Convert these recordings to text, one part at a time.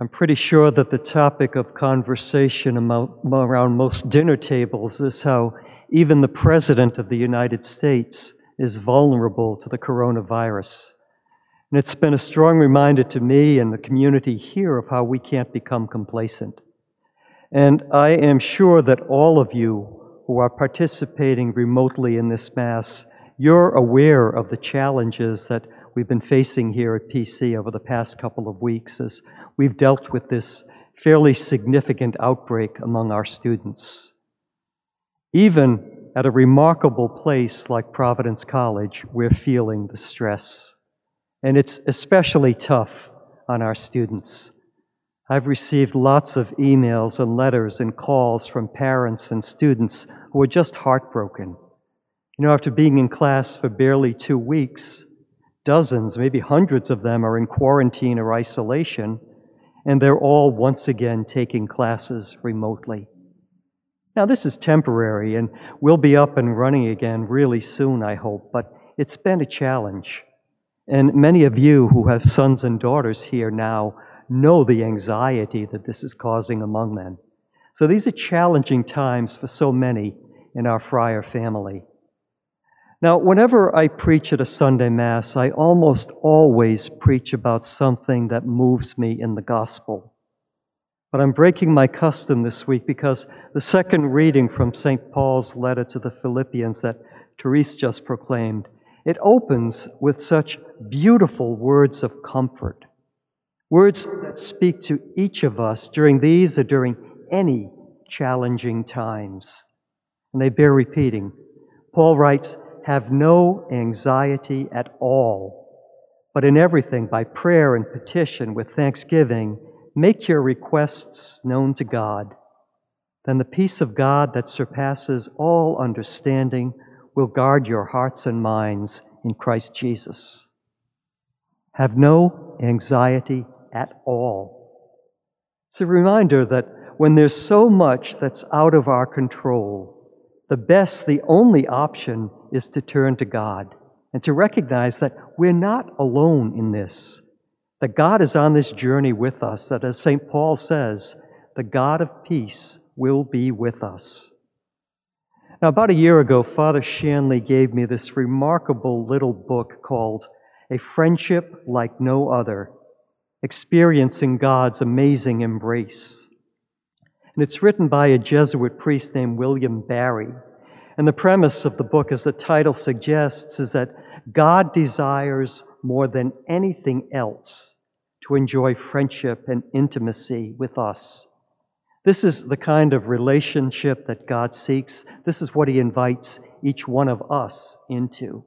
I'm pretty sure that the topic of conversation around most dinner tables is how even the President of the United States is vulnerable to the coronavirus. And it's been a strong reminder to me and the community here of how we can't become complacent. And I am sure that all of you who are participating remotely in this Mass, you're aware of the challenges that we've been facing here at PC over the past couple of weeks as we've dealt with this fairly significant outbreak among our students. Even at a remarkable place like Providence College, we're feeling the stress. And it's especially tough on our students. I've received lots of emails and letters and calls from parents and students who are just heartbroken. You know, after being in class for barely two weeks, dozens, maybe hundreds of them are in quarantine or isolation, and they're all once again taking classes remotely. Now, this is temporary, and we'll be up and running again really soon, I hope, but it's been a challenge. And many of you who have sons and daughters here now know the anxiety that this is causing among them. So these are challenging times for so many in our friar family. Now, whenever I preach at a Sunday Mass, I almost always preach about something that moves me in the gospel. But I'm breaking my custom this week because the second reading from St. Paul's letter to the Philippians that Therese just proclaimed, it opens with such beautiful words of comfort. Words that speak to each of us during these or during any challenging times. And they bear repeating. Paul writes, have no anxiety at all, but in everything, by prayer and petition with thanksgiving, make your requests known to God. Then the peace of God that surpasses all understanding will guard your hearts and minds in Christ Jesus. Have no anxiety at all. It's a reminder that when there's so much that's out of our control, the best, the only option is to turn to God and to recognize that we're not alone in this, that God is on this journey with us, that as St. Paul says, the God of peace will be with us. Now, about a year ago, Father Shanley gave me this remarkable little book called A Friendship Like No Other Experiencing God's Amazing Embrace. And it's written by a Jesuit priest named William Barry. And the premise of the book, as the title suggests, is that God desires more than anything else to enjoy friendship and intimacy with us. This is the kind of relationship that God seeks. This is what He invites each one of us into.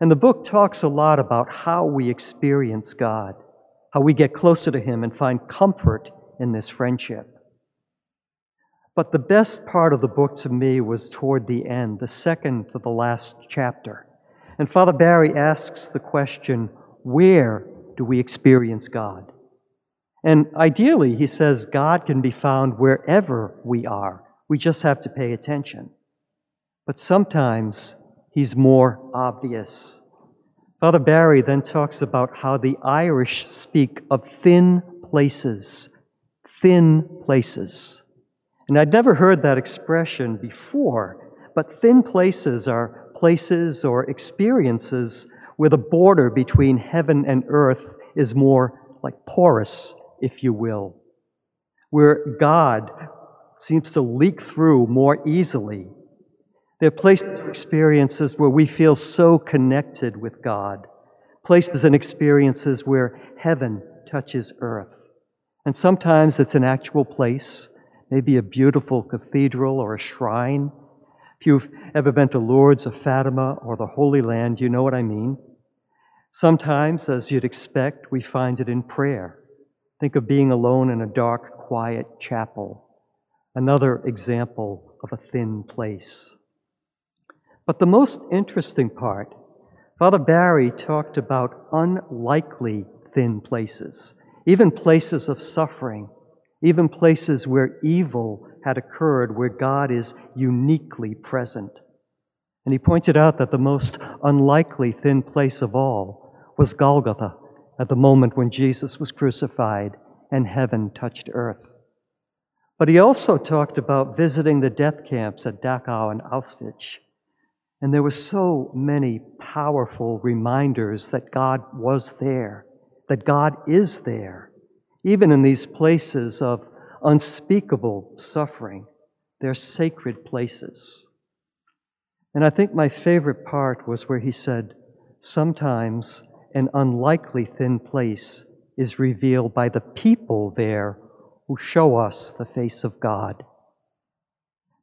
And the book talks a lot about how we experience God, how we get closer to Him and find comfort in this friendship. But the best part of the book to me was toward the end, the second to the last chapter. And Father Barry asks the question where do we experience God? And ideally, he says God can be found wherever we are. We just have to pay attention. But sometimes he's more obvious. Father Barry then talks about how the Irish speak of thin places, thin places. And I'd never heard that expression before, but thin places are places or experiences where the border between heaven and earth is more like porous, if you will, where God seems to leak through more easily. There are places or experiences where we feel so connected with God, places and experiences where heaven touches earth. And sometimes it's an actual place, maybe a beautiful cathedral or a shrine. If you've ever been to Lourdes or Fatima or the Holy Land, you know what I mean. Sometimes, as you'd expect, we find it in prayer. Think of being alone in a dark, quiet chapel. Another example of a thin place. But the most interesting part, Father Barry talked about unlikely thin places, even places of suffering even places where evil had occurred, where God is uniquely present. And he pointed out that the most unlikely thin place of all was Golgotha at the moment when Jesus was crucified and heaven touched earth. But he also talked about visiting the death camps at Dachau and Auschwitz. And there were so many powerful reminders that God was there, that God is there, even in these places of unspeakable suffering. They're sacred places. And I think my favorite part was where he said, Sometimes an unlikely thin place is revealed by the people there who show us the face of God.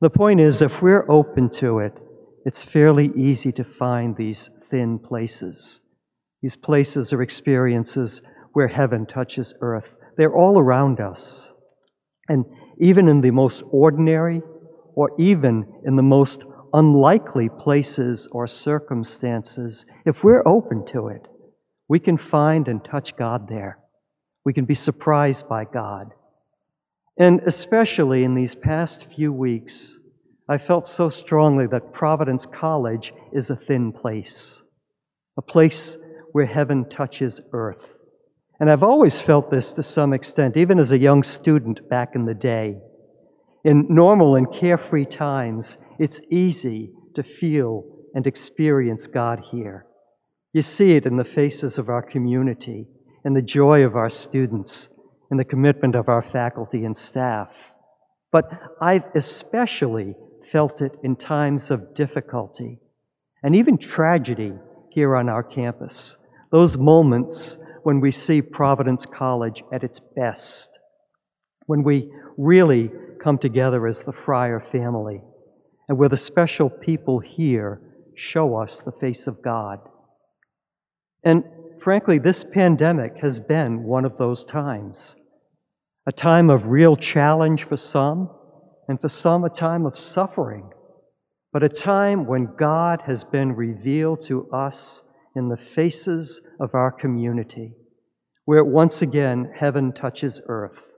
The point is, if we're open to it, it's fairly easy to find these thin places. These places are experiences where heaven touches earth. They're all around us. And even in the most ordinary or even in the most unlikely places or circumstances, if we're open to it, we can find and touch God there. We can be surprised by God. And especially in these past few weeks, I felt so strongly that Providence College is a thin place, a place where heaven touches earth. And I've always felt this to some extent, even as a young student back in the day. In normal and carefree times, it's easy to feel and experience God here. You see it in the faces of our community, in the joy of our students, in the commitment of our faculty and staff. But I've especially felt it in times of difficulty and even tragedy here on our campus. Those moments when we see Providence College at its best, when we really come together as the Friar family, and where the special people here show us the face of God. And frankly, this pandemic has been one of those times a time of real challenge for some, and for some, a time of suffering, but a time when God has been revealed to us in the faces of our community, where once again heaven touches earth.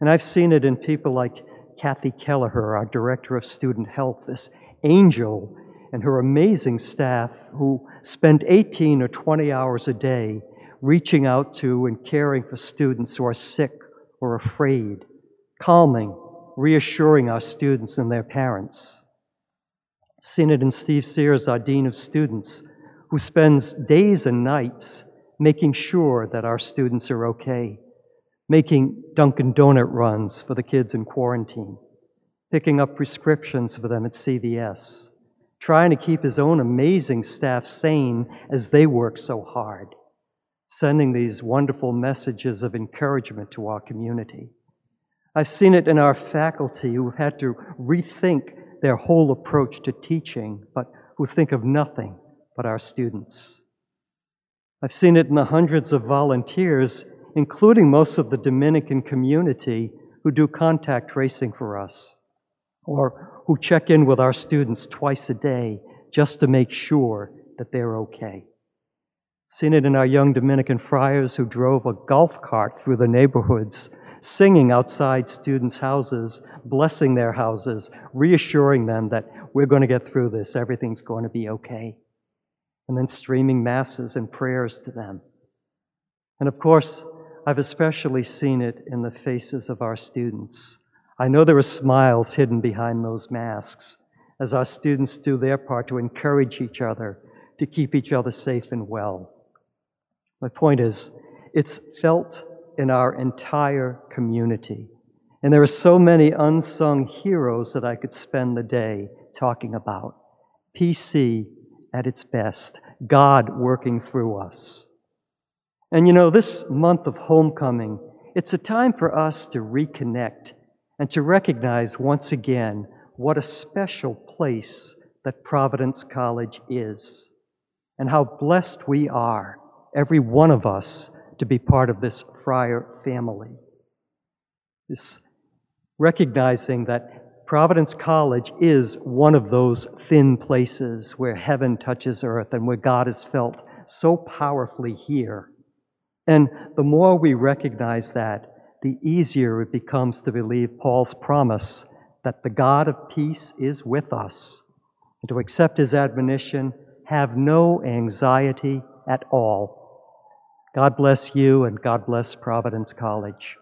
And I've seen it in people like Kathy Kelleher, our Director of Student Health, this angel and her amazing staff who spend 18 or 20 hours a day reaching out to and caring for students who are sick or afraid, calming, reassuring our students and their parents. Seen it in Steve Sears, our Dean of Students, who spends days and nights making sure that our students are okay, making Dunkin' Donut runs for the kids in quarantine, picking up prescriptions for them at CVS, trying to keep his own amazing staff sane as they work so hard, sending these wonderful messages of encouragement to our community. I've seen it in our faculty who had to rethink their whole approach to teaching, but who think of nothing but our students. I've seen it in the hundreds of volunteers, including most of the Dominican community, who do contact tracing for us, or who check in with our students twice a day just to make sure that they're okay. Seen it in our young Dominican friars who drove a golf cart through the neighborhoods, singing outside students' houses, blessing their houses, reassuring them that we're going to get through this, everything's going to be okay. And then streaming masses and prayers to them. And of course, I've especially seen it in the faces of our students I know there are smiles hidden behind those masks as our students do their part to encourage each other, to keep each other safe and well. My point is, it's felt in our entire community. And there are so many unsung heroes that I could spend the day talking about. PC at its best, God working through us. And you know, this month of homecoming, it's a time for us to reconnect and to recognize once again what a special place that Providence College is, and how blessed we are, every one of us, to be part of this friar family. This recognizing that Providence College is one of those thin places where heaven touches earth and where God is felt so powerfully here. And the more we recognize that, the easier it becomes to believe Paul's promise that the God of peace is with us, and to accept his admonition have no anxiety at all. God bless you and God bless Providence College.